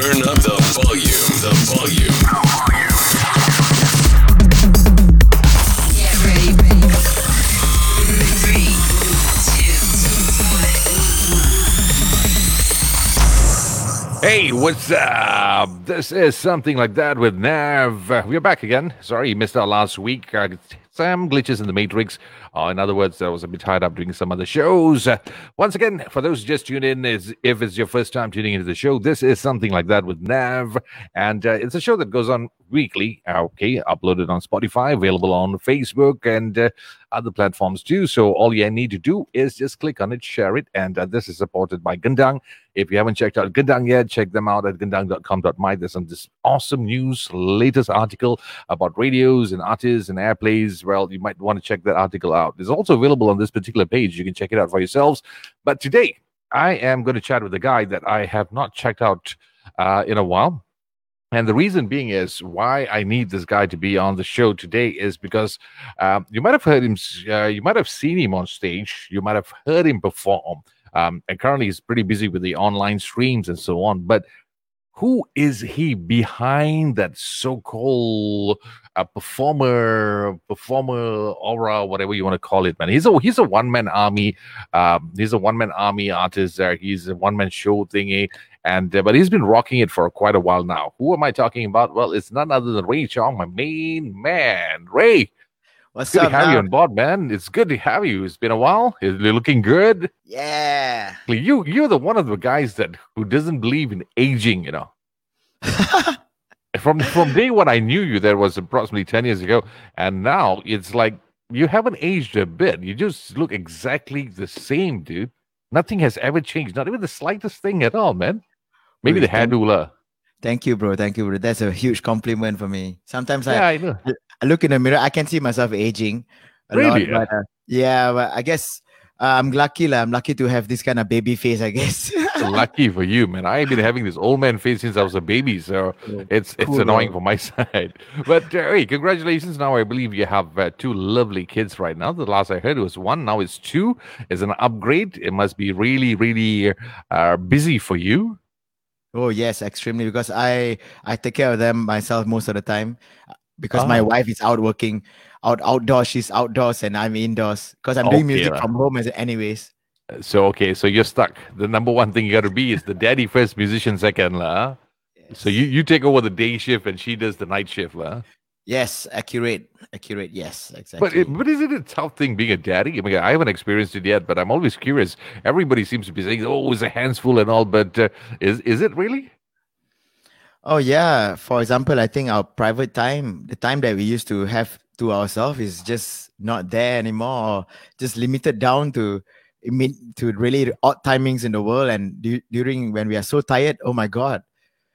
Turn up the volume, the volume. Hey, what's up? This is something like that with Nav. We're back again. Sorry, you missed out last week. Uh, some glitches in the matrix. Uh, in other words, I was a bit tied up doing some other shows. Uh, once again, for those just tuned in, is if it's your first time tuning into the show, this is something like that with Nav, and uh, it's a show that goes on weekly. Okay, uploaded on Spotify, available on Facebook and uh, other platforms too. So all you need to do is just click on it, share it, and uh, this is supported by Gundang. If you haven't checked out Gundang yet, check them out at gundang.com.my. There's some this awesome news, latest article about radios and artists and airplays. Well, you might want to check that article out. It's also available on this particular page. You can check it out for yourselves. But today, I am going to chat with a guy that I have not checked out uh, in a while. And the reason being is why I need this guy to be on the show today is because um, you might have heard him, uh, you might have seen him on stage, you might have heard him perform. Um, and currently, he's pretty busy with the online streams and so on. But who is he behind that so-called uh, performer, performer aura, whatever you want to call it, man? He's a he's a one-man army. Um, he's a one-man army artist. He's a one-man show thingy and uh, but he's been rocking it for quite a while now. Who am I talking about? Well, it's none other than Ray Chong, my main man. Ray, What's good to up, have you now? on board, man. It's good to have you. It's been a while. You're looking good. Yeah. You you're the one of the guys that who doesn't believe in aging. You know, from from day one, I knew you. That was approximately ten years ago, and now it's like you haven't aged a bit. You just look exactly the same, dude. Nothing has ever changed. Not even the slightest thing at all, man. Maybe the Really, thank- hairdo. Thank you, bro. Thank you, bro. That's a huge compliment for me. Sometimes Yeah, I, I know. I look in the mirror, I can see myself aging a Really? lot. But, uh, yeah, but I guess uh, I'm lucky. lah. I'm lucky to have this kind of baby face, I guess. Lucky for you, man. I've been having this old man face since I was a baby, so it's it's Cool, annoying bro. for my side. But uh, hey, congratulations! Now I believe you have uh, two lovely kids right now. The last I heard was one. Now it's two. It's an upgrade. It must be really, really uh, busy for you. oh yes, extremely because I I take care of them myself most of the time because my Ah. wife is out working out outdoors. She's outdoors and I'm indoors because I'm doing music lah. from home as anyways. So okay, so you're stuck. The number one thing you got to be is the daddy first, musician second, lah. huh? So you you take over the day shift and she does the night shift, lah. Yes, accurate, accurate. Yes, exactly. But it, but isn't it a tough thing being a daddy? I mean, I haven't experienced it yet, but I'm always curious. Everybody seems to be saying, "Oh, it's a hands full and all," but uh, is is it really? Oh yeah. For example, I think our private time, the time that we used to have to ourselves is just not there anymore, or just limited down to mean, to really odd timings in the world. And du- during when we are so tired, oh my god,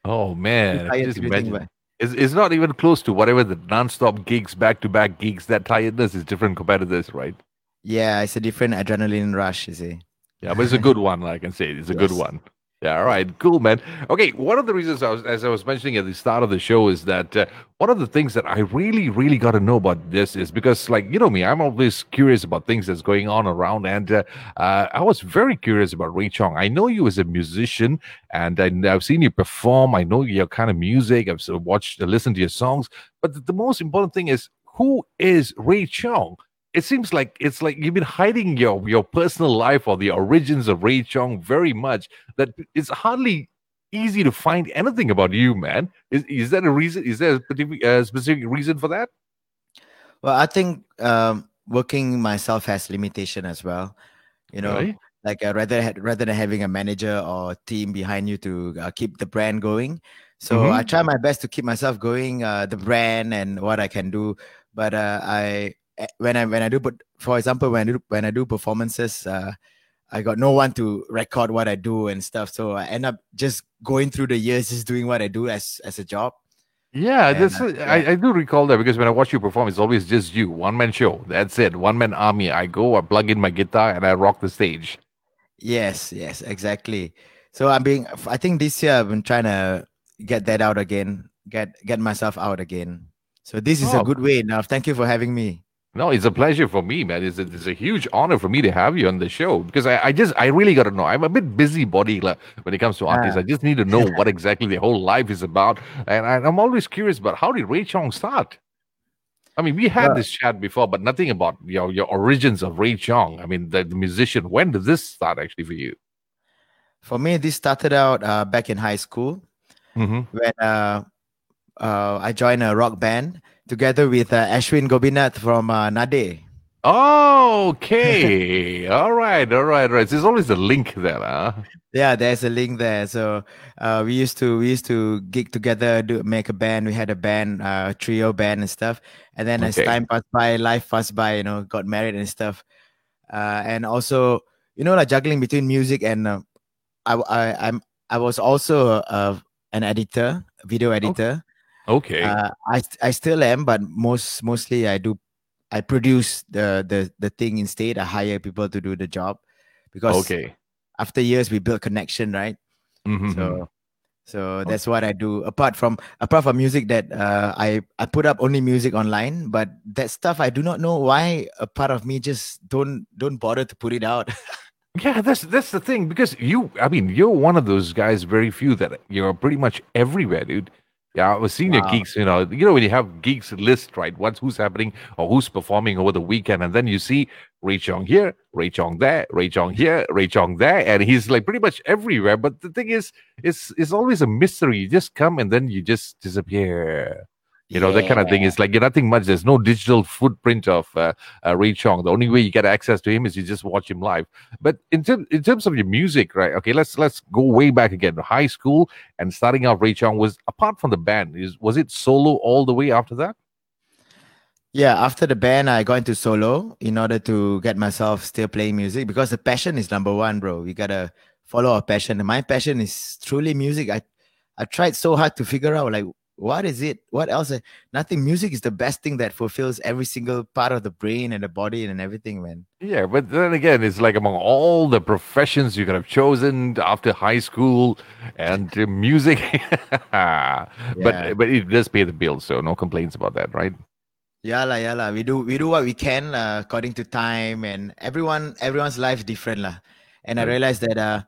Oh man, just to do things, imagine. It's, it's not even close to whatever the non-stop gigs, back-to-back gigs. That tiredness is different compared to this, right? Yeah, it's a different adrenaline rush. You see. Yeah, but it's a good one. Like I can say it's a good one. Yeah, all right, cool, man. Okay, one of the reasons I was, as I was mentioning at the start of the show, is that uh, one of the things that I really, really got to know about this is because, like, you know me, I'm always curious about things that's going on around, and uh, uh, I was very curious about Ray Chong. I know you as a musician, and I, I've seen you perform. I know your kind of music. I've watched, listened to your songs, but the, the most important thing is who is Ray Chong? It seems like it's like you've been hiding your your personal life or the origins of Ray Chong very much that it's hardly easy to find anything about you, man. Is is that a reason? Is there a particular uh, specific reason for that? Well, I think um, working myself has limitation as well. You know, Right? like uh, rather ha- rather than having a manager or team behind you to uh, keep the brand going. So I Mhm. try my best to keep myself going, uh, the brand and what I can do. But uh, I when I when I do put for example when I do when I do performances, uh, I got no one to record what I do and stuff. So I end up just going through the years, just doing what I do as as a job. Yeah, And, that's uh, I, I do recall that because when I watch you perform, it's always just you, one man show. That's it, one man army. I go, I plug in my guitar, and I rock the stage. Yes, yes, exactly. So I'm being. I think this year I've been trying to get that out again, get get myself out again. So this is Oh. a good way. Now, thank you for having me. No, it's a pleasure for me, man. It's a, it's a huge honor for me to have you on the show because I, I just I really got to know. I'm a bit busybody like, when it comes to artists. Ah. I just need to know what exactly their whole life is about, and I, I'm always curious about how did Ray Chong start. I mean, we had Yeah. this chat before, but nothing about your your origins of Ray Chong. I mean, the, the musician. When did this start actually for you? For me, this started out uh, back in high school Mm-hmm. when uh, uh, I joined a rock band together with uh, Ashwin Gobinath from uh, Nade. Oh, okay, all right, all right, all right. So there's always a link there, huh? Yeah, there's a link there. So uh, we used to we used to gig together, do make a band. We had a band, uh, trio band and stuff. And then as time passed by, life passed by, you know, got married and stuff. Uh, and also, you know, like juggling between music and uh, I, I I'm I was also uh, an editor, video editor. Okay, Uh, I I still am, but most mostly I do I produce the the the thing instead. I hire people to do the job because okay. after years we build connection, right? Mhm. So so that's what I do. Apart from apart from music that uh, I I put up only music online, but that stuff I do not know why a part of me just don't don't bother to put it out. Yeah, that's that's the thing because you, I mean, you're one of those guys, very few that you're pretty much everywhere, dude. Yeah, I was seeing your Wow. geeks. You know, you know when you have geeks list, right? What's who's happening or who's performing over the weekend, and then you see Ray Chong here, Ray Chong there, Ray Chong here, Ray Chong there, and he's like pretty much everywhere. But the thing is, it's it's always a mystery. You just come and then you just disappear. You know, that kind of thing it's like nothing much. There's no digital footprint of uh, uh, Ray Chong. The only way you get access to him is you just watch him live. But in, term, in terms of your music, right? Okay, let's let's go way back again. High school and starting out, Ray Chong was apart from the band. Is was it solo all the way after that? Yeah, after the band, I got into solo in order to get myself still playing music because the passion is number one, bro. We gotta follow our passion. And my passion is truly music. I I tried so hard to figure out like what is it? What else? Nothing. Music is the best thing that fulfills every single part of the brain and the body and everything, man. Yeah, but then again, it's like among all the professions you could have chosen after high school and music. Yeah. But but it does pay the bills, so no complaints about that, right? Yeah, la, yeah, la. We do we do what we can uh, according to time and everyone everyone's life different lah. And I realized that uh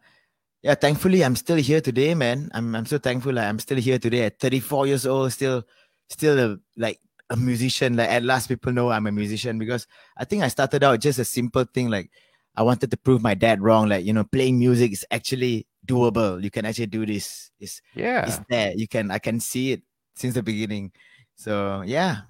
yeah, thankfully I'm still here today, man. I'm I'm so thankful like, I'm still here today at 34 years old, still still a, like a musician. Like at last people know I'm a musician because I think I started out just a simple thing like I wanted to prove my dad wrong. Like, you know, playing music is actually doable. You can actually do this. It's Yeah. it's there. You can I can see it since the beginning. So yeah.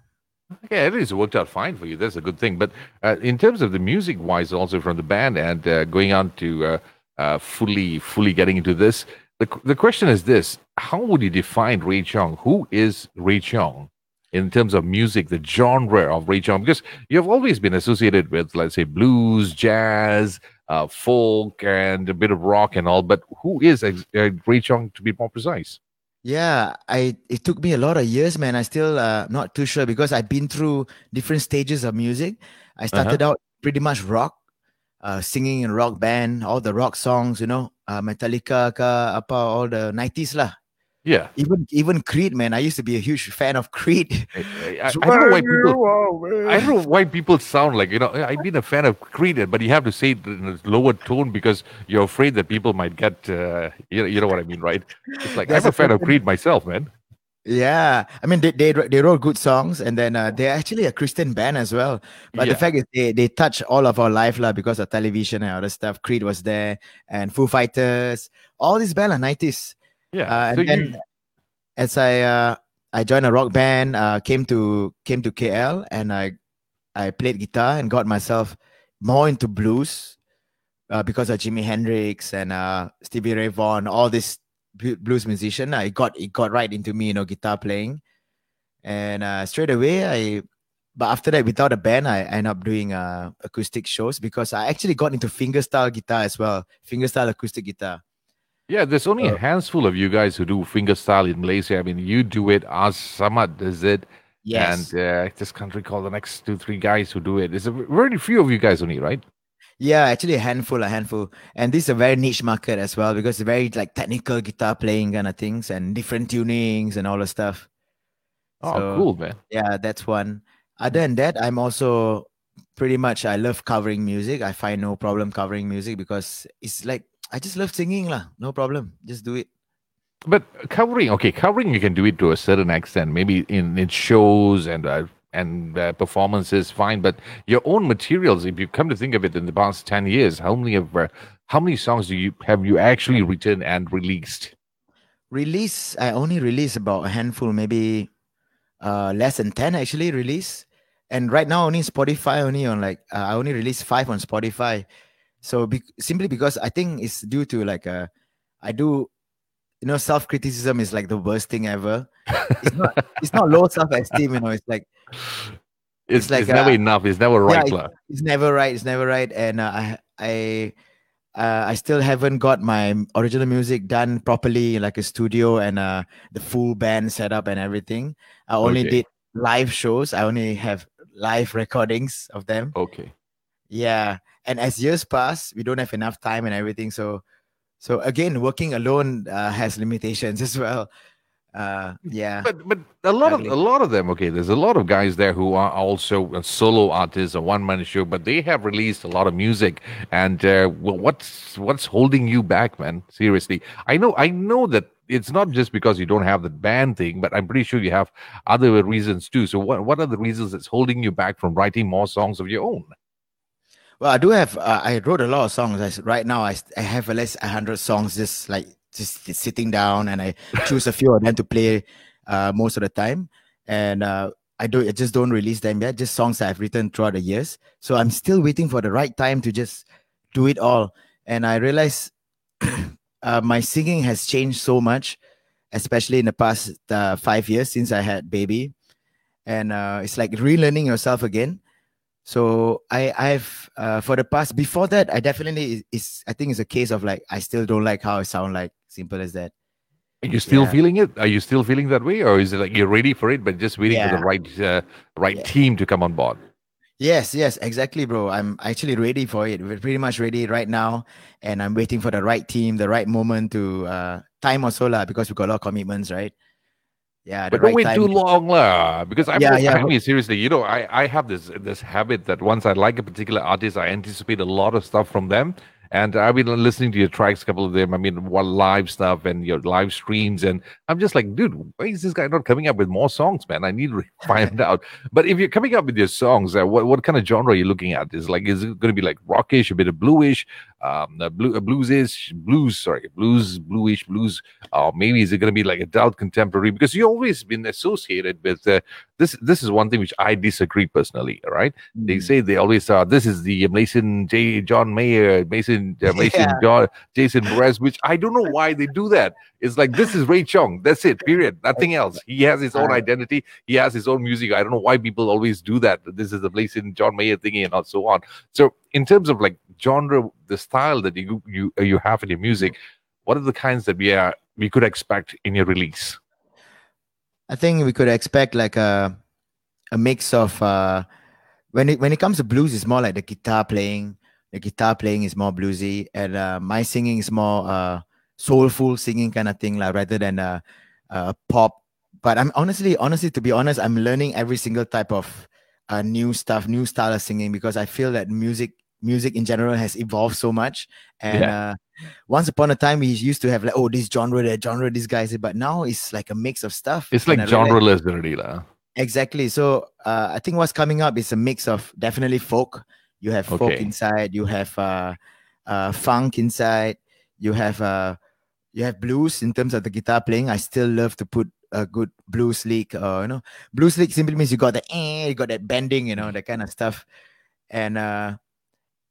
Okay, it worked out fine for you. That's a good thing. But uh, in terms of the music wise, also from the band and uh, going on to uh, uh, fully, fully getting into this, the, the question is this How would you define Ray Chong? Who is Ray Chong in terms of music, the genre of Ray Chong? Because you've always been associated with, let's say, blues, jazz, uh, folk, and a bit of rock and all. But who is uh, Ray Chong, to be more precise? Yeah, I it took me a lot of years, man. I still uh, not too sure because I've been through different stages of music. I started out pretty much rock, uh, singing in rock band, all the rock songs, you know, uh, Metallica, ka, apa, all the nineties lah. Yeah. Even even Creed, man. I used to be a huge fan of Creed. I, I, I don't know why people. I don't know why people sound like you know. I've been a fan of Creed, but you have to say it in a lower tone because you're afraid that people might get. Uh, you, know, you know what I mean, right? It's like There's I'm a a fan of Creed myself, man. Yeah, I mean they they they wrote good songs, and then uh, they're actually a Christian band as well. But Yeah. the fact is, they they touch all of our life lah because of television and other stuff. Creed was there, and Foo Fighters, all these bands are nineties. Yeah. Uh, and so then you, as I uh, I joined a rock band, uh, came to came to KL, and I I played guitar and got myself more into blues uh, because of Jimi Hendrix and uh, Stevie Ray Vaughan, all this blu- blues musician. I got it got right into me, you know, guitar playing, and uh, straight away I. But after that, without a band, I end up doing uh, acoustic shows because I actually got into fingerstyle guitar as well, fingerstyle acoustic guitar. yeah, there's only uh, a handful of you guys who do fingerstyle in Malaysia. I mean, you do it. Az Samad does it. Yes. And uh, I just can't recall the next two, three guys who do it. There's a very few of you guys only, right? Yeah, actually a handful, a handful. And this is a very niche market as well because it's very like technical guitar playing kind of things and different tunings and all the stuff. Oh, So- cool, man. Yeah, that's one. other than that, I'm also pretty much I love covering music. I find no problem covering music because it's like I just love singing lah. No problem, just do it. But covering, okay, covering you can do it to a certain extent, maybe in, in shows and uh, and uh, performances, fine. But your own materials, if you come to think of it, in the past ten years, how many of uh, how many songs do you have you actually written and released? Release, I only release about a handful, maybe uh less than ten actually release. And right now, only Spotify, only on like uh, I only release five on Spotify. So be- simply because I think it's due to like uh, I do you know, self criticism is like the worst thing ever. It's not it's not low self esteem, you know, it's like It's, It's like, it's never enough. It's never right. it- lah. it's never right, it's never right. And uh, I I uh, I still haven't got my original music done properly, like a studio and uh the full band setup and everything. I only Okay. did live shows. I only have live recordings of them. Okay. Yeah. And as years pass, we don't have enough time and everything. So, so again, working alone uh, has limitations as well. Uh, yeah. But but a lot of a lot of them. Okay, there's a lot of guys there who are also a solo artists, a one man show, but they have released a lot of music. And uh, well, what's what's holding you back, man? Seriously, I know I know that it's not just because you don't have the band thing, but I'm pretty sure you have other reasons too. So what what are the reasons that's holding you back from writing more songs of your own? Well, I do have. Uh, I wrote a lot of songs. I, right now, I, I have at least hundred songs, just like just sitting down, and I choose a few of them to play uh, most of the time. And uh, I don't. I just don't release them yet. Just songs that I've written throughout the years. So I'm still waiting for the right time to just do it all. And I realize uh, my singing has changed so much, especially in the past uh, five years since I had baby, and uh, it's like relearning yourself again. So I I've uh, for the past before that I definitely is I think it's a case of like I still don't like how I sound like simple as that. Are you still Yeah. feeling it? Are you still feeling that way, or is it like you're ready for it, but just waiting for the right uh, right Yeah. team to come on board? Yes, yes, exactly, bro. I'm actually ready for it. We're pretty much ready right now, and I'm waiting for the right team, the right moment to uh, time also lah because we got a lot of commitments, right? Yeah, But don't right wait time. too long, lah. Because I'm, Yeah, I mean, seriously, you know, I, I have this this habit that once I like a particular artist, I anticipate a lot of stuff from them. And I've been listening to your tracks, a couple of them. I mean, what live stuff and your live streams, and I'm just like, dude, why is this guy not coming up with more songs, man? I need to find out. But if you're coming up with your songs, uh, what what kind of genre are you looking at? Is like, is it going to be like rockish, a bit of bluish, um, a blue, a bluesish, blues, sorry, blues, bluish, blues, or maybe is it going to be like adult contemporary? Because you've always been associated with uh, this. This is one thing which I disagree personally. all Right? They Mm. say they always are. This is the Mason J. John Mayer, Mason uh, Mason Yeah. John Jason Perez, which I don't know why they do that. It's like this is Ray Chong. That's it. Period. Nothing else. He has his own Uh, identity. He has his own music. I don't know why people always do that. This is the Mason John Mayer thingy and so on. So in terms of like genre, the style that you you you have in your music, what are the kinds that we are we could expect in your release? I think we could expect like a a mix of uh when it when it comes to blues, it's more like the guitar playing. The guitar playing is more bluesy, and uh, my singing is more uh soulful singing kind of thing, like rather than uh, uh pop. But I'm honestly, honestly, to be honest, I'm learning every single type of uh, new stuff, new style of singing because I feel that music music in general has evolved so much. And uh, once upon a time, we used to have like, oh, this genre, that genre, this guys, but now it's like a mix of stuff. It's like genre-less already, lah. Exactly. So uh, I think what's coming up is a mix of definitely folk. You have folk inside. You have uh, uh, funk inside. You have uh, you have blues in terms of the guitar playing. I still love to put a good blues lick. Or you know, blues lick simply means you got the eh, you got that bending, you know, that kind of stuff. And uh,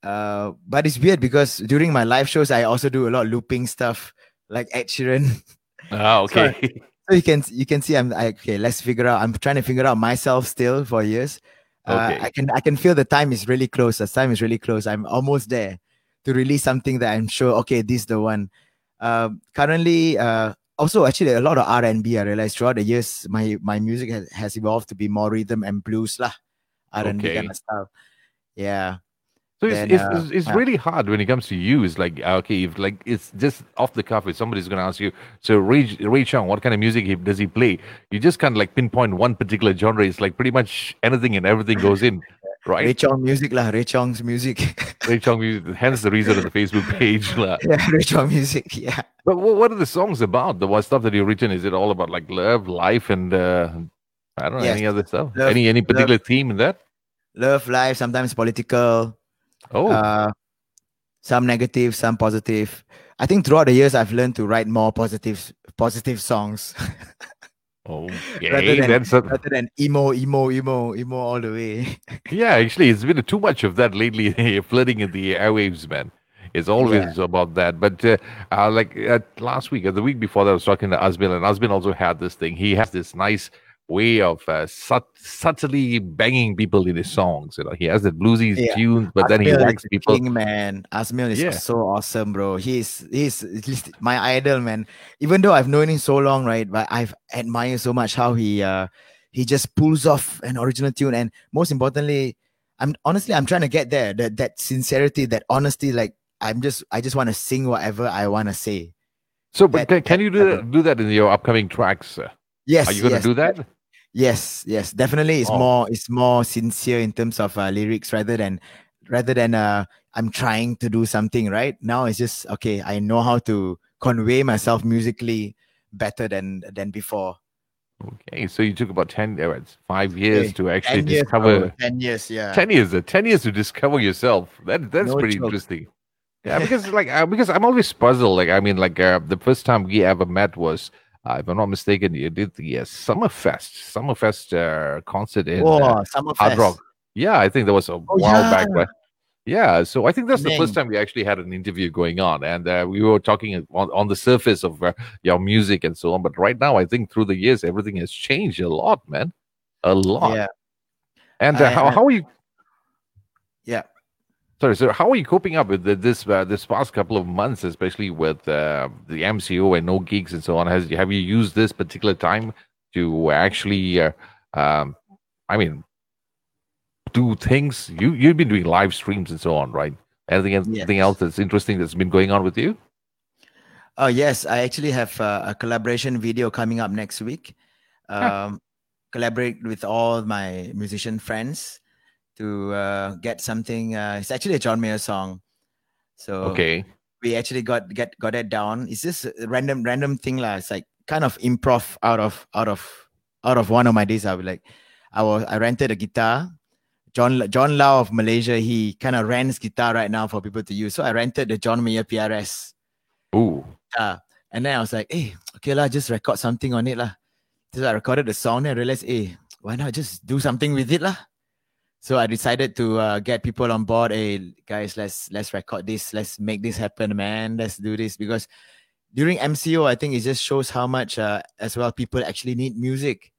uh, but it's weird because during my live shows, I also do a lot of looping stuff, like Ed Sheeran. Ah, okay. So you can you can see I'm I, okay. Let's figure out. I'm trying to figure out myself still for years. Uh, Okay. I can I can feel the time is really close. The time is really close. I'm almost there to release something that I'm sure. Okay, this is the one. Um, currently, uh, also actually a lot of R and B. I realized throughout the years, my my music has, has evolved to be more rhythm and blues lah, R and B kind of. Yeah, So it's, Then, it's, uh, it's, yeah. really hard when it comes to you. It's like uh, okay, if like it's just off the cuff. If somebody's going to ask you, so Ray Ray Chong, what kind of music he, does he play? You just can't like pinpoint one particular genre. It's like pretty much anything and everything goes in, right? Ray Chong music lah. Ray Chong's music. Ray Chong music. Hence the reason of the Facebook page. lah. yeah, Ray Chong music. Yeah. But what, what are the songs about? The what stuff that you've written? Is it all about like love, life, and uh, I don't know Yes. any other stuff? Love- any any love. particular theme in that? Love, life, sometimes political. Oh, Uh, some negative, some positive. I think throughout the years, I've learned to write more positive, positive songs okay. rather than- That's a, rather than emo, emo, emo, emo all the way. yeah. Actually, it's been too much of that lately. flirting in the airwaves, man. It's always about that. But uh, uh, like uh, last week or the week before that, I was talking to Asbin, and Asbin also had this thing. He has this nice way of uh, sut- subtly banging people in his songs. You know, he has the bluesy Yeah. tunes, but then he Azmyl is whacks the people. King, man. Azmyl is Yeah. so awesome, bro. He's he's at my idol, man. Even though I've known him so long, right? But I've admired so much how he uh he just pulls off an original tune, and most importantly, I'm honestly I'm trying to get there. That that sincerity, that honesty, like I'm just I just want to sing whatever I want to say. So, but that- can, can that you do that, do that in your upcoming tracks? Yes, Are you going to yes, do that? Yes, yes, definitely. It's Oh. more it's more sincere in terms of uh, lyrics rather than rather than uh I'm trying to do something right now. It's just okay. I know how to convey myself musically better than than before. Okay, so you took about 10, uh, five years Okay, to actually Ten discover. bro, ten years, yeah. 10 years, uh, 10 years to discover yourself. That That's No pretty joke. interesting. Yeah, because like uh, because I'm always puzzled. Like I mean, like uh, the first time we ever met was, uh, if I'm not mistaken, you did the uh, Summerfest Summerfest uh, concert in uh, Oh, Summer Hard Rock. Yeah, I think that was a while back, yeah. right? Yeah, so I think that's the first time we actually had an interview going on, and uh, we were talking on, on the surface of uh, your music and so on. But right now, I think through the years, everything has changed a lot, man, a lot. Yeah, And uh, I- how, I- how are you? yeah. Sorry, so how are you coping up with the, this uh, this past couple of months, especially with uh, the MCO and no gigs and so on? Has have you used this particular time to actually, uh, um, I mean, do things? You you've been doing live streams and so on, right? Anything else- anything Yes. else that's interesting that's been going on with you? Oh yes, I actually have uh, a collaboration video coming up next week. Um, Collaborate with all my musician friends to uh, get something. Uh, it's actually a John Mayer song, so Okay, we actually got get got it down. It's just a random random thing lah. It's like kind of improv out of out of out of one of my days. I was like, I was I rented a guitar. John John Lau of Malaysia, he kind of rents guitar right now for people to use. So I rented the John Mayer PRS ooh, guitar. And then I was like, hey, okay lah, just record something on it lah. So I recorded the song and I realized, hey, why not just do something with it lah? So I decided to uh, get people on board. Hey, guys, let's let's record this. Let's make this happen, man. Let's do this because during MCO, I think it just shows how much uh, as well people actually need music.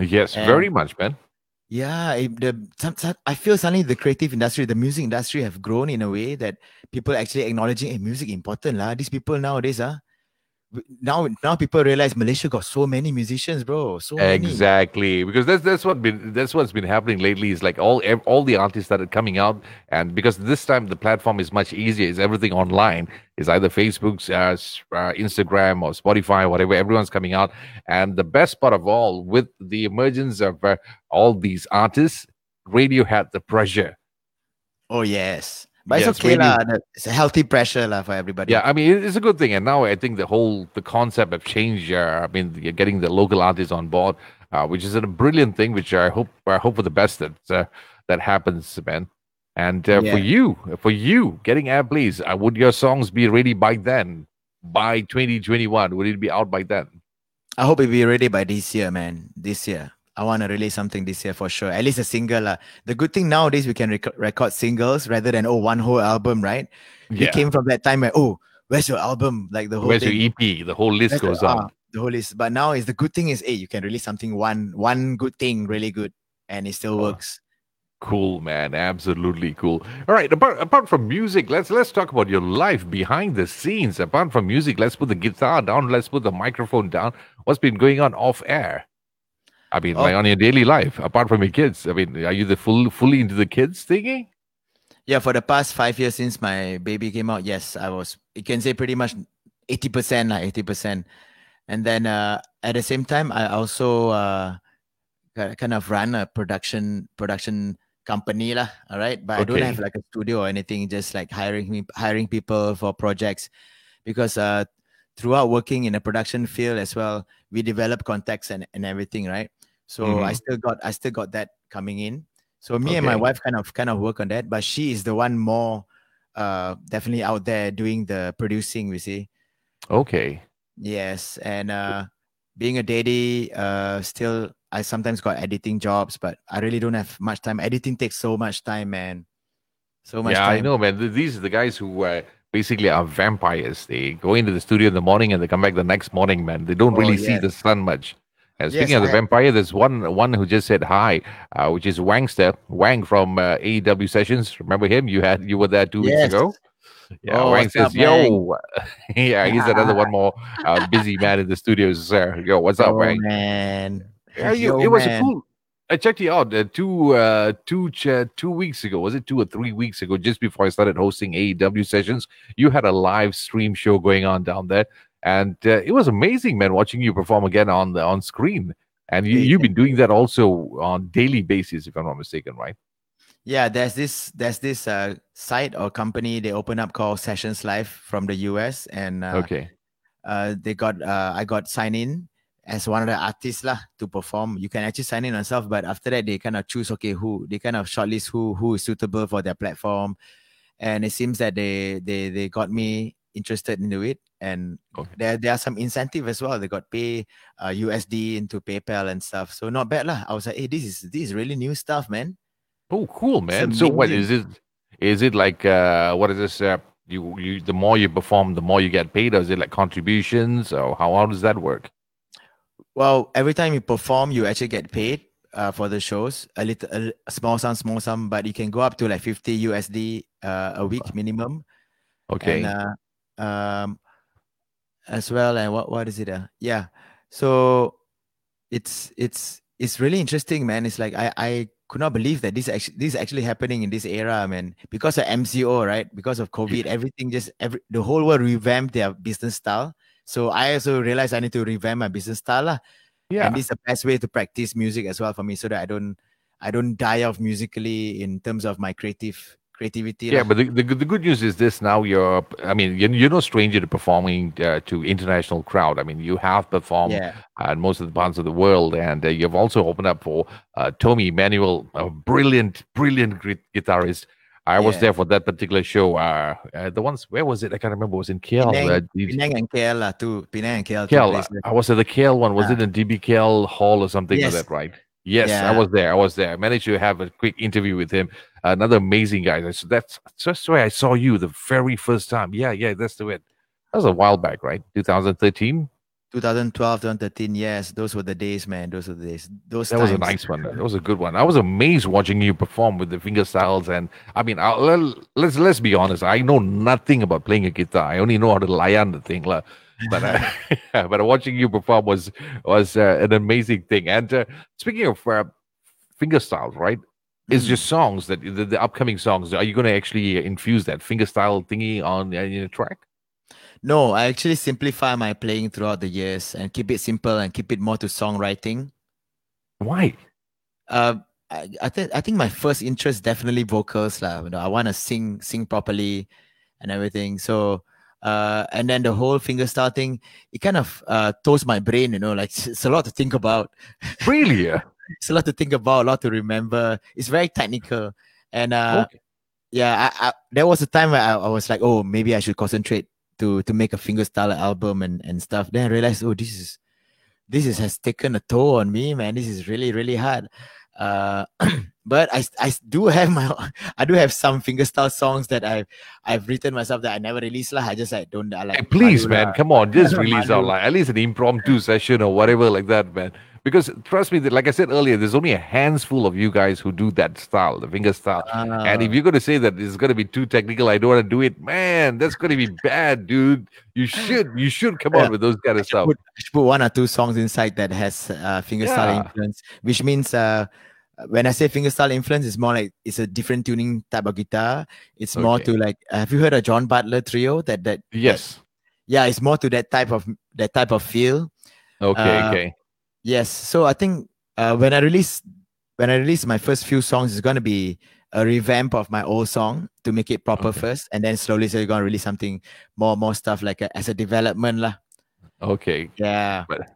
yes, And- very much, man. Yeah, it, the some, some, I feel suddenly the creative industry, the music industry have grown in a way that people actually acknowledging, hey, music important lah. These people nowadays, ah, now now people realize Malaysia got so many musicians, bro. So many. Exactly, because that's that's what been that's what's been happening lately. Is like all all the artists started coming out, and because this time the platform is much easier. It's everything online. It's either Facebook's, uh, uh, Instagram, or Spotify, whatever. Everyone's coming out, and the best part of all, with the emergence of uh, all these artists, radio had the pressure. Oh yes, but Yes, it's okay radio- lah. It's a healthy pressure lah for everybody. Yeah, I mean it's a good thing, and now I think the whole the concept have changed. Uh, I mean, you're getting the local artists on board, uh, which is a brilliant thing. Which I hope I hope for the best that uh, that happens, man. And uh, for you, for you, getting airplays, uh, would your songs be ready by then? By 2021, would it be out by then? I hope it be ready by this year, man. This year. I want to release something this year for sure. At least a single. lah. The good thing nowadays we can rec- record singles rather than oh one whole album, right? We Yeah. came from that time where oh, where's your album? Like the whole Where's thing. your EP? The whole list Where's goes on. ah, the whole list. But now is the good thing is hey, you can release something one one good thing really good and it still Oh. works. Cool, man. Absolutely cool. All right. Apart apart from music, let's let's talk about your life behind the scenes. Apart from music, let's put the guitar down. Let's put the microphone down. What's been going on off air? I mean, Oh. like on your daily life, apart from your kids. I mean, are you the full fully into the kids thingy? Yeah, for the past five years since my baby came out, yes, I was. You can say pretty much eighty percent, like eighty percent. And then uh, at the same time, I also uh, kind of run a production production company lah. All right, but I don't have like a studio or anything. Just like hiring me, hiring people for projects, because uh, throughout working in the production field as well, we develop contacts and, and everything, right? So I Mhm. still got I still got that coming in. So me and my wife kind of kind of work on that, but she is the one more uh definitely out there doing the producing, we see. Okay. Yes, and uh being a daddy, uh still I sometimes got editing jobs, but I really don't have much time. Editing takes so much time, man. So much yeah, time. I know, man. These are the guys who uh, basically are vampires. They go into the studio in the morning and they come back the next morning, man. They don't Oh, really see the sun much. And Yes, speaking of the I- vampire, there's one one who just said hi, uh, which is Wangster Wang from uh, AEW sessions. Remember him? You had you were there two Yes. weeks ago. Yeah, Oh, Wang says, up? "Yo, yeah, he's another one more uh, busy man in the studios. Sir, yo, what's up, oh Wang? man. Yeah, you, Yo, it was a cool. I checked you out uh, two uh, two ch- two weeks ago. Was it two or three weeks ago? Just before I started hosting AEW sessions, you had a live stream show going on down there, and uh, it was amazing, man. Watching you perform again on the on screen, and you, you've been doing that also on daily basis, if I'm not mistaken, right? Yeah, there's this there's this uh site or company they open up called Sessions Live from the US and uh, okay, uh they got uh I got signed in as one of the artists lah to perform. You can actually sign in yourself, but after that they kind of choose okay who they kind of shortlist who who is suitable for their platform, and it seems that they they they got me interested into it and Okay. there there are some incentive as well. They got pay uh, USD into PayPal and stuff, so not bad lah. I was like, hey, this is this is really new stuff, man. oh, cool, man. So, what is it? Is it like uh, what is this? Uh, you you the more you perform, the more you get paid, or is it like contributions, or how how does that work? Well, every time you perform, you actually get paid uh, for the shows. A little, a, a small sum, small sum, but you can go up to like 50 USD uh, a week minimum. Okay, And uh, um, as well, and what what is it? Uh, yeah. So it's it's it's really interesting, man. It's like I I could not believe that this actually this is actually happening in this era, man. Because of MCO, right? Because of COVID, everything just every the whole world revamped their business style. So I also realized I need to revamp my business style. lah. yeah. And this is the best way to practice music as well for me so that I don't I don't die off musically in terms of my creative creativity. Yeah, but the, the, good- the good news is this now you're, I mean, you're, you're no stranger to performing uh, to international crowd. I mean, you have performed yeah. uh, in most of the parts of the world, and uh, you've also opened up for uh, Tommy Emmanuel, a brilliant, brilliant guitarist. I was Yeah. there for that particular show. Uh, uh, the ones, where was it? I can't remember. It was in KL. Penang, uh, the- Penang and KL too. Penang and KL. KL. I was at the KL one. Was Ah. it in DBKL Hall or something Yes. like that, right? Yes, I was there. I was there. I managed to have a quick interview with him. Another amazing guy. So that's just where I saw you the very first time. Yeah, yeah, that's the it. That was a while back, right? 2013. 2012, 2013. Yes, those were the days, man. Those were the days. Those That was a nice one. That was a good one. I was amazed watching you perform with the finger styles. And I mean, I'll, let's let's be honest. I know nothing about playing a guitar. I only know how to lie on the thing, lah. But uh, but watching you perform was was uh, an amazing thing. And uh, speaking of uh, finger styles, right? Is Mm. your songs that the, the upcoming songs? Are you going to actually infuse that finger style thingy on uh, in your track? No, I actually simplify my playing throughout the years and keep it simple and keep it more to songwriting. Why? Uh, I, I think I think my first interest definitely vocals lah. You know, I want to sing sing properly and everything. So uh, and then the whole fingerstyle thing, it kind of uh toast my brain. You know, like it's, it's a lot to think about. Really? It's a lot to think about, a lot to remember. It's very technical, and uh, okay. yeah, I, I, there was a time where I, I was like, oh, maybe I should concentrate to to make a fingerstyle album and and stuff. Then I realized, oh, this is this is has taken a toll on me, man. This is really really hard. Uh, but I I do have my I do have some fingerstyle songs that I've I've written myself that I never released lah. I just like don't I like Hey, please, man, come on, just release out like at least an impromptu session or whatever like that, man. Because trust me, that like I said earlier, there's only a handful of you guys who do that style, the finger style. and if Ah. you're going to say that it's going to be too technical, I don't want to do it, man. That's going to be bad, dude. You should, you should come Yeah, on with those kind of stuff. put, I should put one or two songs inside that has uh, fingerstyle Yeah. influence, which means uh, uh, when I say fingerstyle influence, it's more like it's a different tuning type of guitar. It's more to like have you heard of John Butler trio? That that Yes. yeah, it's more to that type of that type of feel. Okay. Uh, okay. Yes. So I think uh, when I release when I release my first few songs, it's gonna be a revamp of my old song to make it proper Okay. first, and then slowly so you're gonna release something more more stuff like a, as a development lah. Okay. Yeah. But-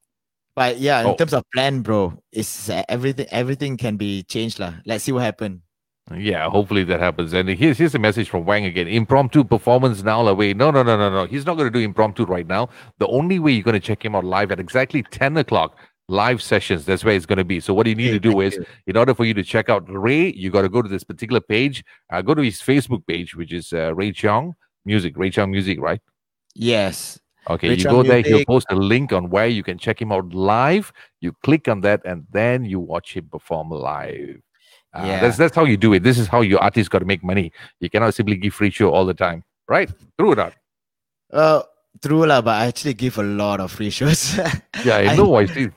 But yeah, in Oh. terms of plan, bro, it's uh, everything everything can be changed lah. Let's see what happens. Yeah, hopefully that happens. And here's here's a message from Wang again. Impromptu performance now away. No, no, no, no, no. He's not going to do impromptu right now. The only way you're going to check him out live at exactly 10 o'clock, live sessions. That's where it's going to be. So what you need Okay, to do is, you. in order for you to check out Ray, you got to go to this particular page. Uh, go to his Facebook page, which is uh, Ray Chong Music. Ray Chong Music, right? Yes. Okay, Ray you Chong go there. He'll post a link on where you can check him out live. You click on that, and then you watch him perform live. Uh, Yeah. That's that's how you do it. This is how your artist got to make money. You cannot simply give free show all the time, right? True or not? Uh true lah, but I actually give a lot of free shows. Yeah, I I- know. I see.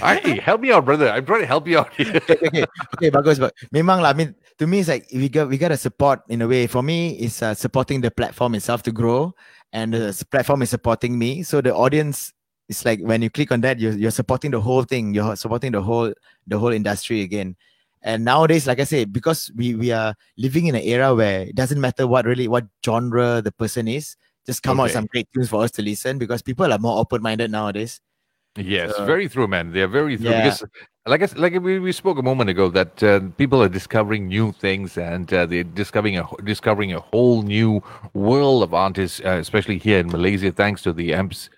I hey, help me out, brother. I'm trying to help you out okay, okay, okay, bagus, but memang lah. I mean, to me, it's like we got we got to support in a way. For me, it's uh, supporting the platform itself to grow, and the platform is supporting me. So the audience, it's like when you click on that, you're you're supporting the whole thing. You're supporting the whole the whole industry again. And nowadays, like I say, because we we are living in an era where it doesn't matter what really what genre the person is, just come out with some great tunes for us to listen. Because people are more open minded nowadays. Yes, So- very true, man. They're very true Yeah. because, like I, like we, we spoke a moment ago, that uh, people are discovering new things and uh, they're discovering a discovering a whole new world of artists, uh, especially here in Malaysia, thanks to the amps,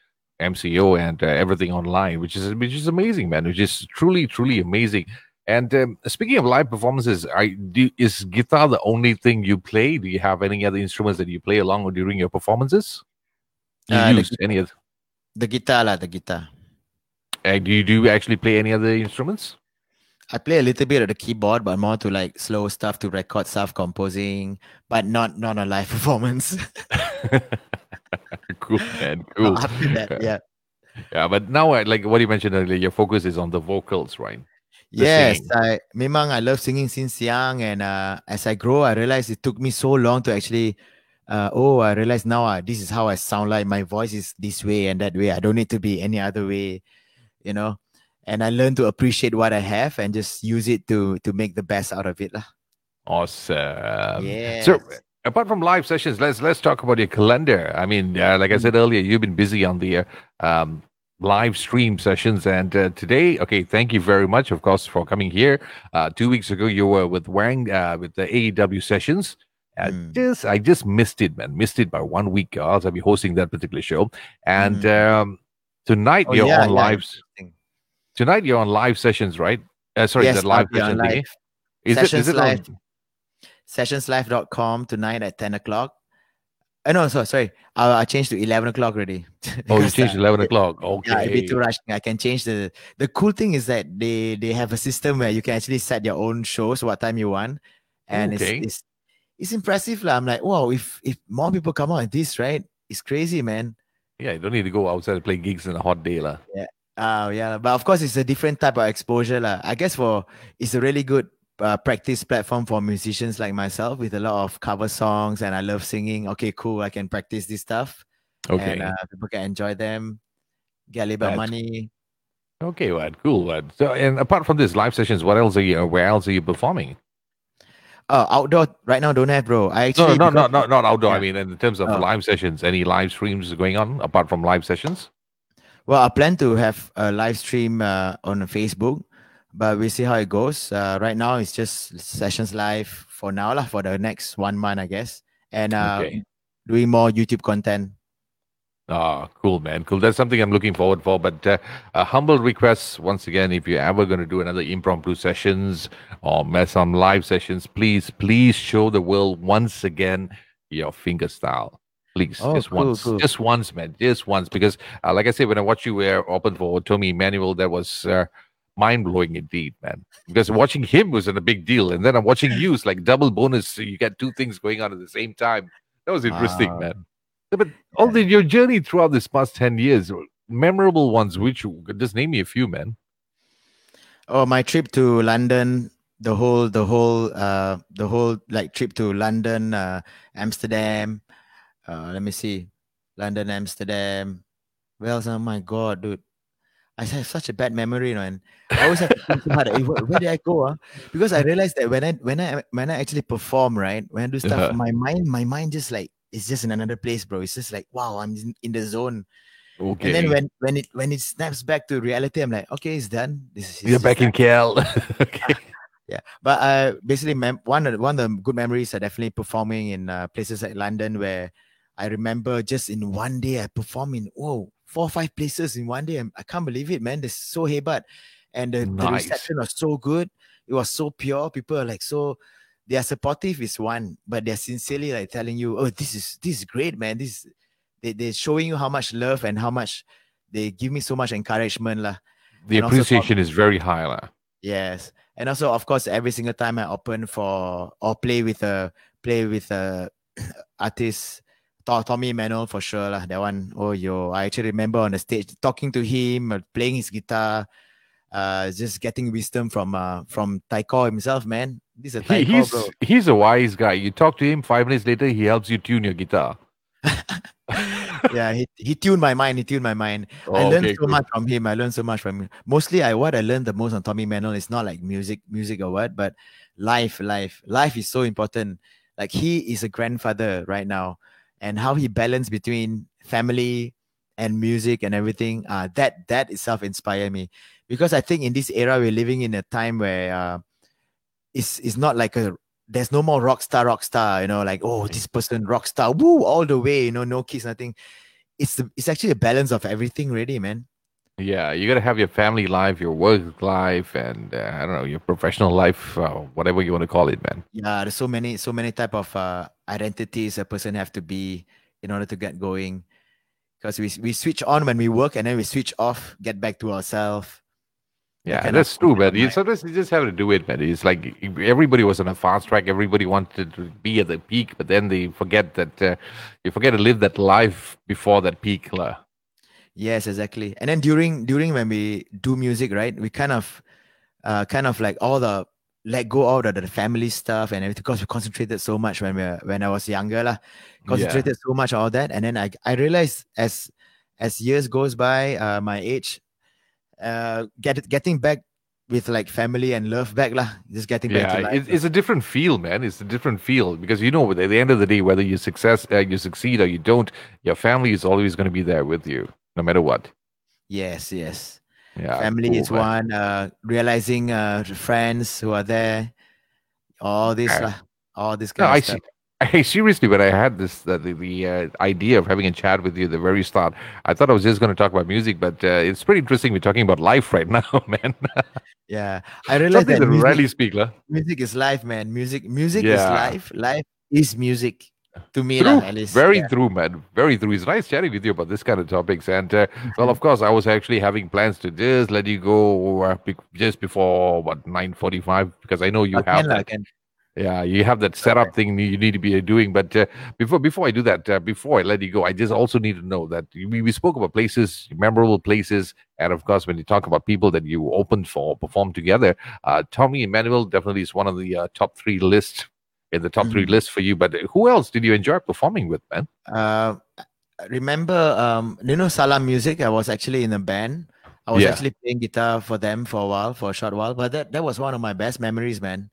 MCO and uh, everything online, which is which is amazing, man. Which is truly truly amazing. And um, speaking of live performances, I do is guitar the only thing you play? Do you have any other instruments that you play along with during your performances? Do you Uh, the any other? The guitar lah, the guitar. Uh, do you do you actually play any other instruments? I play a little bit of the keyboard, but more to like slow stuff to record stuff, composing, but not not a live performance. cool, man. Cool. After that, yeah. Yeah, but now, like what you mentioned earlier, your focus is on the vocals, right? The Yes, singing. I memang I love singing since young, and uh, as I grow, I realized it took me so long to actually. Uh, oh, I realize now. Uh, this is how I sound like. My voice is this way and that way. I don't need to be any other way, you know. And I learned to appreciate what I have and just use it to to make the best out of it, lah. Awesome. Yeah. So, apart from live sessions, let's let's talk about your calendar. I mean, uh, like I said earlier, you've been busy on the uh, um, live stream sessions, and uh, today, okay, thank you very much, of course, for coming here. Uh, two weeks ago, you were with Wang uh, with the AEW sessions. Uh, Mm. Just, I just missed it, man. Missed it by one week. Else I'll be hosting that particular show. And Mm. um, tonight, Oh, you're yeah, on yeah, live. Tonight, you're on live sessions, right? Uh, sorry, yes, that live session live. Is it, Sessions is it live. on? sessionslive.com tonight at 10 o'clock. Uh, no, sorry, sorry. I, I changed to 11 o'clock already. Oh, you changed uh, 11 o'clock. Okay. Yeah, it'd be too rushing. I can change the. The cool thing is that they they have a system where you can actually set your own shows what time you want, and Okay. it's, it's it's impressive. lah. I'm like, wow, if if more people come out with this, right? It's crazy, man. Yeah, you don't need to go outside and play gigs in a hot day. lah. Oh yeah, but of course it's a different type of exposure, lah. I guess for it's a really good uh, practice platform for musicians like myself with a lot of cover songs, and I love singing. Okay, cool. I can practice this stuff, Okay. and uh, people can enjoy them, get a little bit money. okay, well, cool. Well. So, and apart from this live sessions, what else are you? Where else are you performing? Oh, outdoor right now don't have, bro. I actually no, no, because- not not outdoor. I mean, in terms of Oh. live sessions, any live streams going on apart from live sessions? Well, I plan to have a live stream uh, on Facebook, but we see how it goes. Uh, right now, it's just sessions live for now, lah, for the next one month, I guess, and uh, Okay. doing more YouTube content. Ah, cool, man. Cool. That's something I'm looking forward for. But uh, a humble request once again, if you're ever going to do another impromptu sessions or mess some live sessions, please, please show the world once again your finger style. Please, Oh, just cool, once, cool. just once, man, just once. Because, uh, like I said, when I watched you were open for Tommy Emmanuel, that was uh, mind blowing indeed, man. Because watching him was a big deal, and then I'm watching you, it's like double bonus. So you get two things going on at the same time. That was interesting, Wow. man. Yeah, But all the your journey throughout this past ten years, memorable ones, which just name me a few, man. Oh, my trip to London the whole the whole uh the whole like trip to London, uh Amsterdam. Uh let me see. London, Amsterdam. Well, oh my god, dude. I have such a bad memory, you know, and I always have to think. "Eh, where, where did I go? Huh? Because I realized that when I when I when I actually perform, right, when I do stuff, Uh-huh. my mind my mind just like it's just in another place, bro. It's just like wow, I'm in, the zone. Okay. And then when when it when it snaps back to reality, I'm like, okay, it's done. This is You're back in. KL. okay. Yeah, but uh, basically, mem- one of the, one of the good memories are definitely performing in uh, places like London, where I remember just in one day I perform in whoa four or five places in one day. I'm- I can't believe it, man. This is so hey, hebat, and the, the reception was so good. It was so pure. People are like so. They are supportive is one, but they're sincerely like telling you, "Oh, this is this is great, man. This they they're showing you how much love and how much they give me so much encouragement, lah." The And appreciation is very high. lah. Yes, and also of course every single time I open for or play with a play with a artist, Tommy Emmanuel for sure lah. That one, oh yo, I actually remember on the stage talking to him, uh, playing his guitar, uh, just getting wisdom from uh from Taiko himself, man. This is a He, Taiko, he's bro. he's a wise guy. You talk to him five minutes later, he helps you tune your guitar. yeah, he, he tuned my mind. He tuned my mind. I Oh, learned okay, so good. much from him. I learned so much from him. Mostly, I what I learned the most on Tommy Emmanuel is not like music, music or what, but life, life, life is so important. Like he is a grandfather right now, and how he balanced between family and music and everything. Uh, that that itself inspired me because I think in this era we're living in a time where uh, it's it's not like a there's no more rock star, rock star. You know, like oh this person rock star, woo all the way. You know, no kids, nothing it's the, it's actually a balance of everything really man Yeah, you got to have your family life, your work life, and uh, I don't know your professional life, uh, whatever you want to call it, man. yeah there's so many so many type of uh, identities a person have to be in order to get going because we, we switch on when we work and then we switch off get back to ourselves Yeah, that's true, man. You sometimes you just have to do it, man. It's like everybody was on a fast track. Everybody wanted to be at the peak, but then they forget that uh, you forget to live that life before that peak. lah. yes exactly and then during during when we do music right we kind of uh kind of like all the let go all of the family stuff and everything because we concentrated so much when we were, when I was younger lah. concentrated so much all that and then I I realized as as years goes by uh my age uh get getting back with like family and love back lah just getting back to Yeah, life it, it's a different feel, man. It's a different feel because you know, at the end of the day, whether you success, uh, you succeed or you don't, your family is always going to be there with you, no matter what. yes yes Yeah, family cool, is man. one uh realizing uh friends who are there all this Yeah. all this No, kind I of see. I seriously, when I had this uh, the, the uh, idea of having a chat with you at the very start, I thought I was just going to talk about music, but uh, it's pretty interesting. We're talking about life right now, man. yeah I realize Something that music, rarely speak, lah. music is life man music music is life life is music to me True. lah, at least Very yeah. true, man. Very true. It's nice chatting with you about this kind of topics. And uh, well, of course, I was actually having plans to just let you go uh, just before what nine forty-five because I know you I have can that. Yeah, you have that setup thing you need to be doing. But uh, before before I do that, uh, before I let you go, I just also need to know that we, we spoke about places, memorable places, and of course, when you talk about people that you opened for, performed together, uh, Tommy Emmanuel definitely is one of the uh, top three list in the top three Mhm. list for you. But who else did you enjoy performing with, man? Uh, remember, um, you know, Salam Music. I was actually in a band. I was Yeah. actually playing guitar for them for a while, for a short while. But that, that was one of my best memories, man.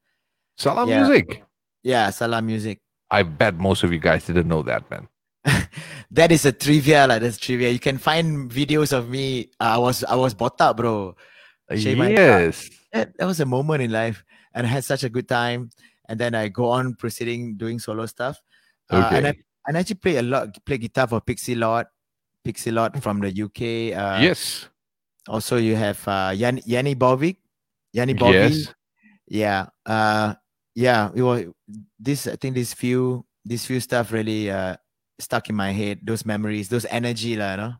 Salam Yeah. Music. Yeah, Salam Music. I bet most of you guys didn't know that, man. that is a trivia, like that's trivia. You can find videos of me. I was I was botak, bro. Shave my head. yes. That, that was a moment in life, and I had such a good time. And then I go on proceeding doing solo stuff. Uh, and I Okay. and I actually play a lot, play guitar for Pixie Lott, Pixie Lott from the UK. Uh, yes. Also, you have uh, Yan, Yanni Bovic. Yanni Bobby. Yes. Yeah. Uh, yeah. Was this. I think these few, these few stuff really uh, stuck in my head. Those memories, those energy, lah. You know?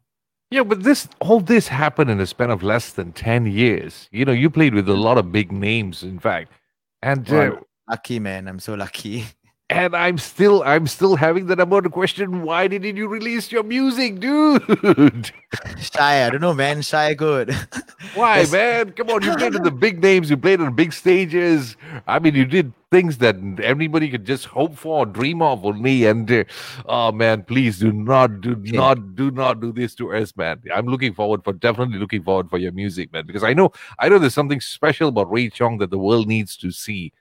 Yeah, but this all this happened in a span of less than ten years. You know, you played with a lot of big names, in fact, and uh, Lucky man. I'm so lucky. And I'm still, I'm still having the number one question. Why didn't you release your music, dude? Shy, I don't know, man. Shy, good. Why, man? Come on, you played in the big names, you played on big stages. I mean, you did things that anybody could just hope for, dream of only. And uh, oh man, please do not, do Yeah. not, do not do this to us, man. I'm looking forward for definitely looking forward for your music, man, because I know, I know there's something special about Ray Chong that the world needs to see.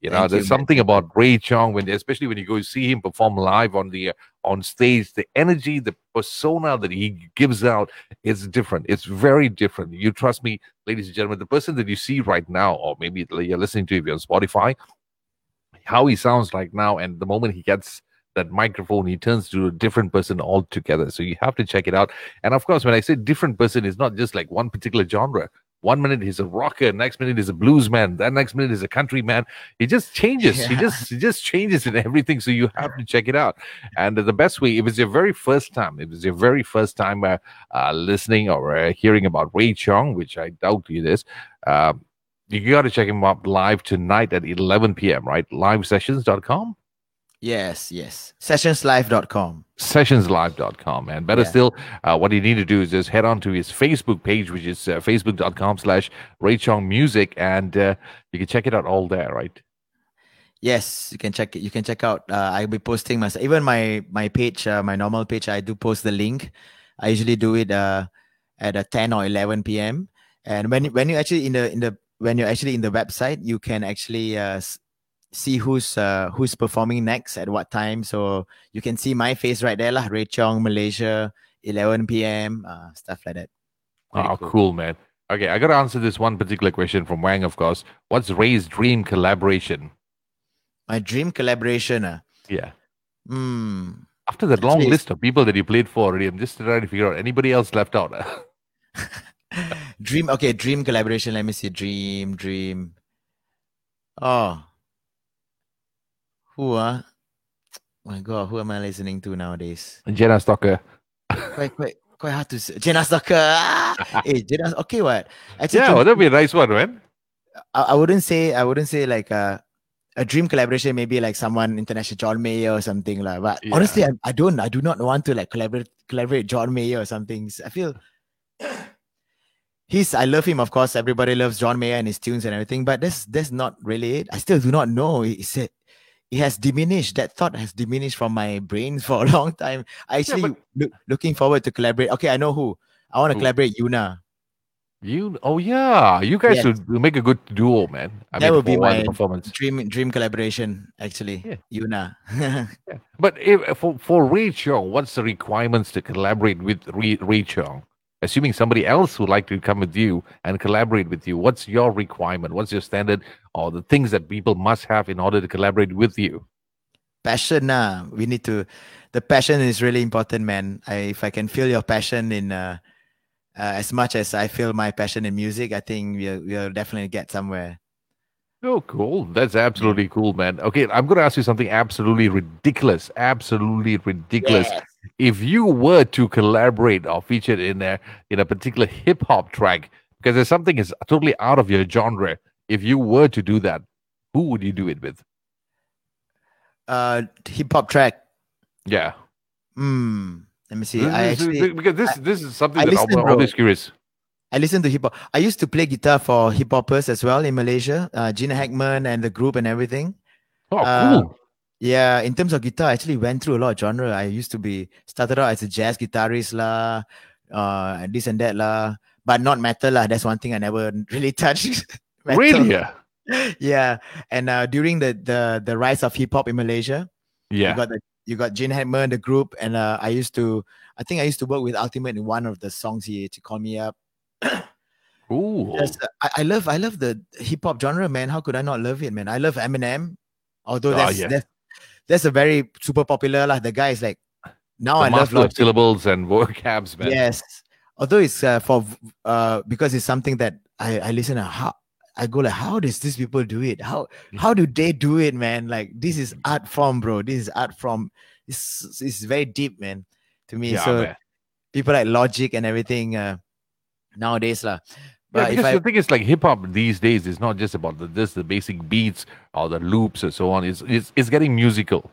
You know, Thank there's you, man. something about Ray Chong when, especially when you go see him perform live on the on stage, the energy, the persona that he gives out is different. It's very different. You trust me, ladies and gentlemen. The person that you see right now, or maybe you're listening to if you're on Spotify, how he sounds like now, and the moment he gets that microphone, he turns to a different person altogether. So you have to check it out. And of course, when I say different person, it's not just like one particular genre. One minute he's a rocker, next minute he's a blues man, that next minute he's a country man. He just changes. He just he just changes in everything. So you have to check it out. And the best way, if it's your very first time, if it's your very first time uh, uh, listening or uh, hearing about Ray Chong, which I doubt it is, um, you got to check him out live tonight at 11 p.m. Right, livesessions.com, yes, yes. Sessionslive.com. sessionslive.com. And better Yeah. still, uh, what you need to do is just head on to his Facebook page, which is uh, facebook.com slash Ray Chong Music, and uh, you can check it out all there. Right. Yes, you can check it. You can check out. Uh, I'll be posting my even my my page, uh, my normal page. I do post the link. I usually do it uh, at uh, 10 or 11 p.m. And when when you actually in the in the when you're actually in the website, you can actually uh, see who's uh, who's performing next at what time. So you can see my face right there, lah. Ray Chong, Malaysia, 11 p.m. Uh, stuff like that. Very oh, cool. cool. man. Okay, I got to answer this one particular question from Wang, of course. What's Ray's dream collaboration? My dream collaboration. Uh, Yeah. hmm. After that long Actually, list of people that you played for already, I'm just trying to figure out anybody else left out. dream okay dream collaboration let me see dream dream oh who ah my god who am i listening to nowadays Jenna Stalker. quite quite quite hard to say jenna Stalker. ah! hey jenna okay what actually Yeah, well, that'd be a nice one, man. I, I wouldn't say i wouldn't say like a a dream collaboration maybe like someone international john mayer or something like but Yeah. honestly I, I don't i do not want to like collaborate collaborate john mayer or something i feel he's I love him, of course. Everybody loves John Mayer and his tunes and everything, but that's that's not really it. I still do not know. He said it has diminished. That thought has diminished from my brain for a long time. I actually but- look, looking forward to collaborate. Okay, I know who. I want to collaborate Yuna. You, oh yeah, you guys Yes. would make a good duo, man. I That mean, would be my performance. Dream dream collaboration, actually. Yeah. Yuna. But if, for for Ray Chong, what's the requirements to collaborate with Ray, Ray Chong? Assuming somebody else would like to come with you and collaborate with you, what's your requirement? What's your standard or the things that people must have in order to collaborate with you? passion nah. we need to the passion is really important man I, if i can feel your passion in uh, uh, as much as i feel my passion in music i think we'll, we'll definitely get somewhere Oh, cool. That's absolutely cool, man. Okay, I'm going to ask you something absolutely ridiculous. Absolutely ridiculous. Yes. If you were to collaborate or feature in a in a particular hip hop track, because there's something is totally out of your genre. If you were to do that, who would you do it with? uh hip-hop track Yeah, hmm let me see This i actually because this this is something I that listen, I'm always curious. i listen to hip-hop i used to play guitar for hip-hoppers as well in malaysia uh Jin Hackman and the group and everything Oh, Uh, cool. Yeah, in terms of guitar, I actually went through a lot of genre. I used to be started out as a jazz guitarist lah, uh, and this and that lah, but not metal lah. That's one thing I never really touched. Really? Yeah. Yeah, and uh, during the the the rise of hip hop in Malaysia, you Yeah. got the you got Jin Hackman, the group, and uh, I used to, I think I used to work with Altimet in one of the songs he to call me up. Cool. Just, uh, I, I love I love the hip hop genre, man. How could I not love it, man? I love Eminem, although Oh, yeah. that's, that's a very super popular lah. The guy is like now the I love of syllables and vocabs, man. Yes, although it's uh, for uh because it's something that I I listen to how I go like how does these people do it? How how do they do it, man? Like this is art form, bro. This is art form. It's it's very deep, man. To me, Yeah, so man. people like Logic and everything uh, nowadays lah. Yeah, But if because I the thing is, like hip hop these days is not just about the this the basic beats or the loops and so on. It's it's, it's getting musical.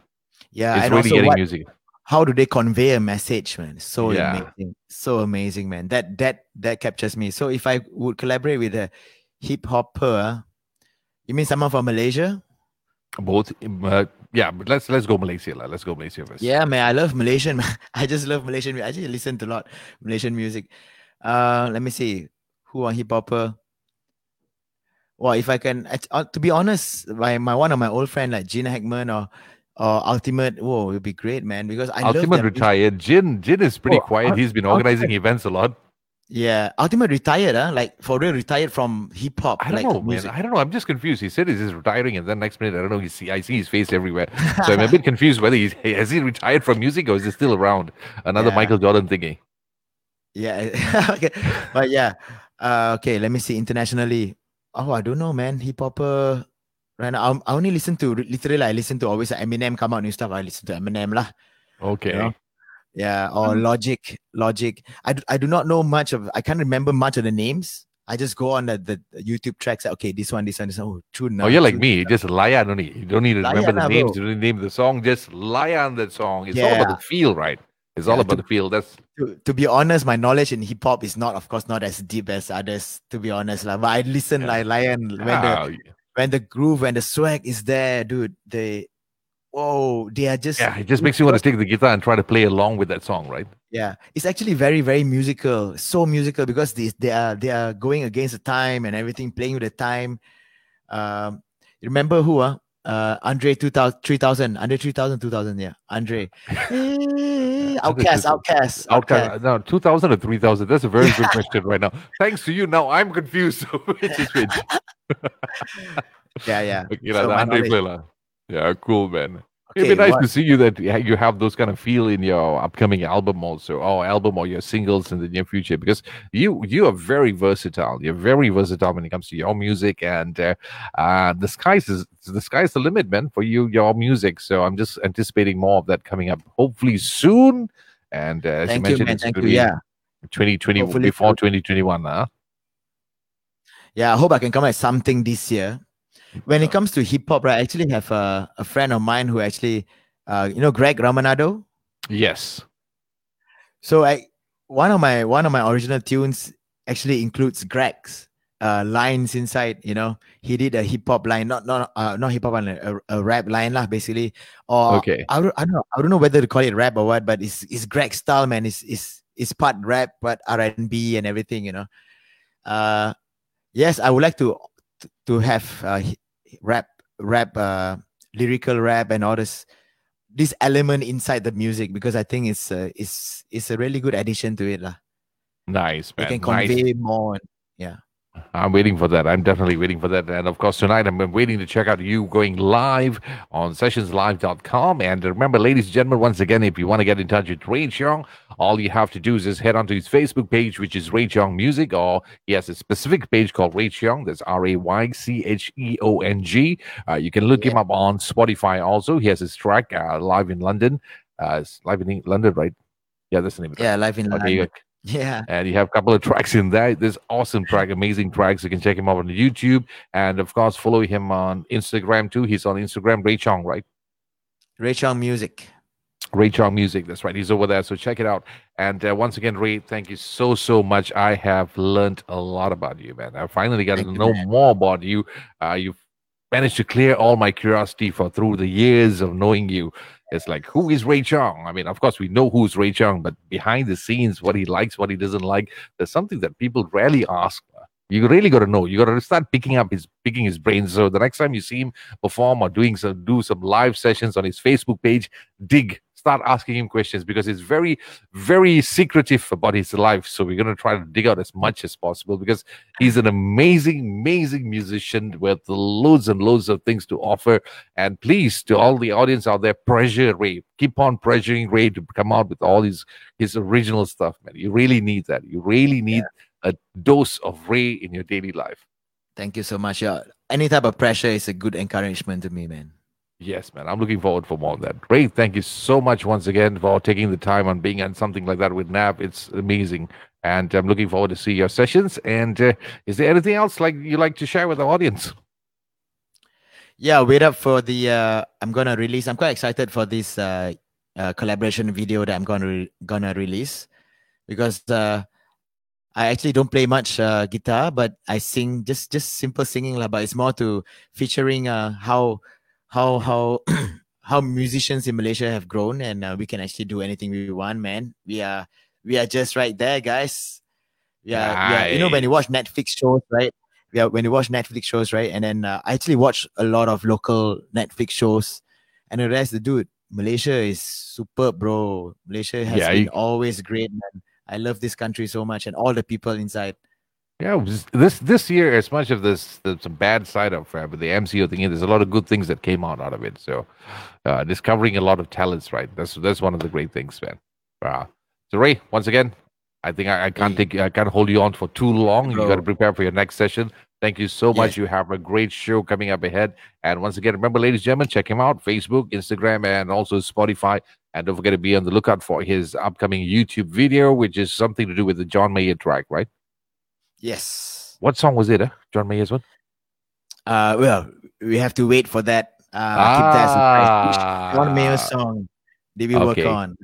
yeah, it's and really getting what, musical. how do they convey a message, man? So Yeah. amazing, so amazing, man. That that that captures me. So if I would collaborate with a hip hopper, you mean someone from Malaysia? Both, uh, yeah. But let's let's go Malaysia. lah. Let's go Malaysia first. Yeah, man, I love Malaysian. I just love Malaysian. I just listen to a lot Malaysian music. Uh, let me see who on hip hopper. Well, if I can, uh, to be honest, my, my one of my old friend like Jin Hackman or or Altimet, whoa, it would be great, man. Because I Altimet retired. Jin Jin is pretty Oh, quiet. He's been Altimet- organizing events a lot. Yeah, Altimet retired, huh? Like for real, retired from hip hop. I don't like know, music. man. I don't know. I'm just confused. He said he's just retiring, and then next minute, I don't know. He see, I see his face everywhere, so I'm a bit confused whether he's has he retired from music or is he still around? Another Yeah. Michael Jordan thingy. Yeah, okay, but yeah, uh, okay. Let me see internationally. Oh, I don't know, man. Hip hopper. Right now, I'm- I only listen to literally. I listen to always Eminem come out new stuff. I listen to Eminem lah. Okay. know? Yeah, or Mm. Logic. Logic. I, do not know much of. I can't remember much of the names. I just go on the, the, the YouTube tracks. Okay, this one, this one, this one. Oh, true. Oh, you're like me. Just lie on only. You don't need to remember the names. bro. You don't need to name the song. Just lie on that song. It's all about the feel, right? It's all Yeah, about to- the feel. That's To, to be honest, my knowledge in hip hop is not, of course, not as deep as others. To be honest, lah. But I listen Yeah. like lion when the ah, when the groove and the swag is there, dude. They, whoa, they are just yeah. It just makes you want to take the guitar and try to play along with that song, right? Yeah, it's actually very, very musical. So musical because they they are they are going against the time and everything, playing with the time. Um, remember who? Uh, uh Andre 2000, 3000, Andre 3000, 2000, yeah, Andre. Eh, OutKast, OutKast, OutKast. OutKast. No, 2000 or 3000. That's a very good question right now. Thanks to you. Now I'm confused. Which is which? Yeah, yeah. Okay, So the Andre Yeah, cool, man. Okay, It'd be nice what- to see you that you have those kind of feel in your upcoming album also, or album or your singles in the near future, because you you are very versatile. You're very versatile when it comes to your music, and uh, uh, the sky's is the sky's the limit, man, for you your music. So I'm just anticipating more of that coming up, hopefully soon. And uh, as Thank you you, mentioned, man. it's Thank gonna you. be Yeah, 2020 Hopefully before soon. 2021, huh? yeah. I hope I can come at something this year. When it comes to hip hop, right, I actually have a, a friend of mine who actually, uh, you know, Greg Ramanado. Yes. So I one of my one of my original tunes actually includes Greg's uh lines inside. You know, he did a hip hop line, not not uh, not hip hop line, a, a rap line lah, basically. Or Okay. I don't, I don't know I don't know whether to call it rap or what, but it's it's Greg style, man. It's it's it's part rap, but R and B and everything. You know. Uh, yes, I would like to to have uh, rap rap uh lyrical rap and all this this element inside the music because I think it's uh, it's it's a really good addition to it lah. Nice, It man. can nice. convey more. Yeah. I'm waiting for that. I'm definitely waiting for that. And of course, tonight I'm waiting to check out you going live on sessionslive.com. And remember, ladies and gentlemen, once again, if you want to get in touch with Ray Cheong, all you have to do is just head onto his Facebook page, which is Ray Cheong Music, or he has a specific page called Ray Cheong. That's R A Y C H E O N G. Uh, you can look him up on Spotify also. He has his track uh, live in London. Uh, live in London, right? Yeah, that's the name of it. Yeah, live in Okay, London. Yeah. and you have a couple of tracks in there. This awesome track, amazing tracks. You can check him out on YouTube, and of course, follow him on Instagram too. He's on Instagram, Ray Chong, right? Ray Chong Music. Ray Chong Music. That's right. He's over there. So check it out. And uh, once again, Ray, thank you so so much. I have learned a lot about you, man. I finally got Thank to know man. more about you. Uh, you've managed to clear all my curiosity for through the years of knowing you. It's like, who is Ray Chong? I mean, of course, we know who's Ray Chong, but behind the scenes, what he likes, what he doesn't like, there's something that people rarely ask. You really got to know. You got to start picking up his picking his brains. So the next time you see him perform or doing some do some live sessions on his Facebook page, dig, start asking him questions because it's very, very secretive about his life. So we're gonna try to dig out as much as possible because he's an amazing, amazing musician with loads and loads of things to offer. And please, to all the audience out there, pressure Ray. Keep on pressuring Ray to come out with all his his original stuff, man. You really need that. You really need a dose of Ray in your daily life. Thank you so much. Yeah. Any type of pressure is a good encouragement to me, man. Yes, man. I'm looking forward for more of that. Great. thank you so much once again for taking the time on being on something like that with Nav. It's amazing. and I'm looking forward to see your sessions. And uh, is there anything else like you like to share with the audience? Yeah, wait up for the. Uh, I'm gonna release. I'm quite excited for this uh, uh, collaboration video that I'm gonna re- gonna release because uh, I actually don't play much uh, guitar, but I sing just just simple singing lah. But it's more to featuring how how how how musicians in Malaysia have grown, and uh, we can actually do anything we want, man. We are we are just right there, guys. Yeah, yeah. You know when you watch Netflix shows, right? Yeah, when you watch Netflix shows, right? And then uh, I actually watch a lot of local Netflix shows, and I realized the dude, Malaysia is superb, bro. Malaysia has Yeah, been you- always great, man. I love this country so much, and all the people inside. Yeah, was- this this year, as much of this, the, some bad side of uh, the MCO thing, there's a lot of good things that came out out of it. So, uh, discovering a lot of talents, right? That's that's one of the great things, man. Wow. So Ray, once again, I think I, I can't take I can't hold you on for too long. You got to prepare for your next session. Thank you so much. You have a great show coming up ahead. And once again, remember, ladies and gentlemen, check him out: Facebook, Instagram, and also Spotify. And don't forget to be on the lookout for his upcoming YouTube video, which is something to do with the John Mayer track, right? Yes. What song was it? Uh? John Mayer's one. Uh, well, we have to wait for that. Uh, keep that surprise. Which John Mayer Ah, song did we work Okay. on?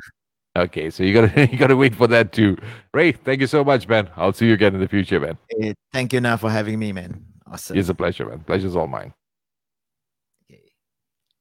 Okay, so you gotta you gotta wait for that too. Ray, thank you so much, man. I'll see you again in the future, man. Eh, thank you now for having me, man. Awesome. It's a pleasure, man. Pleasure's all mine.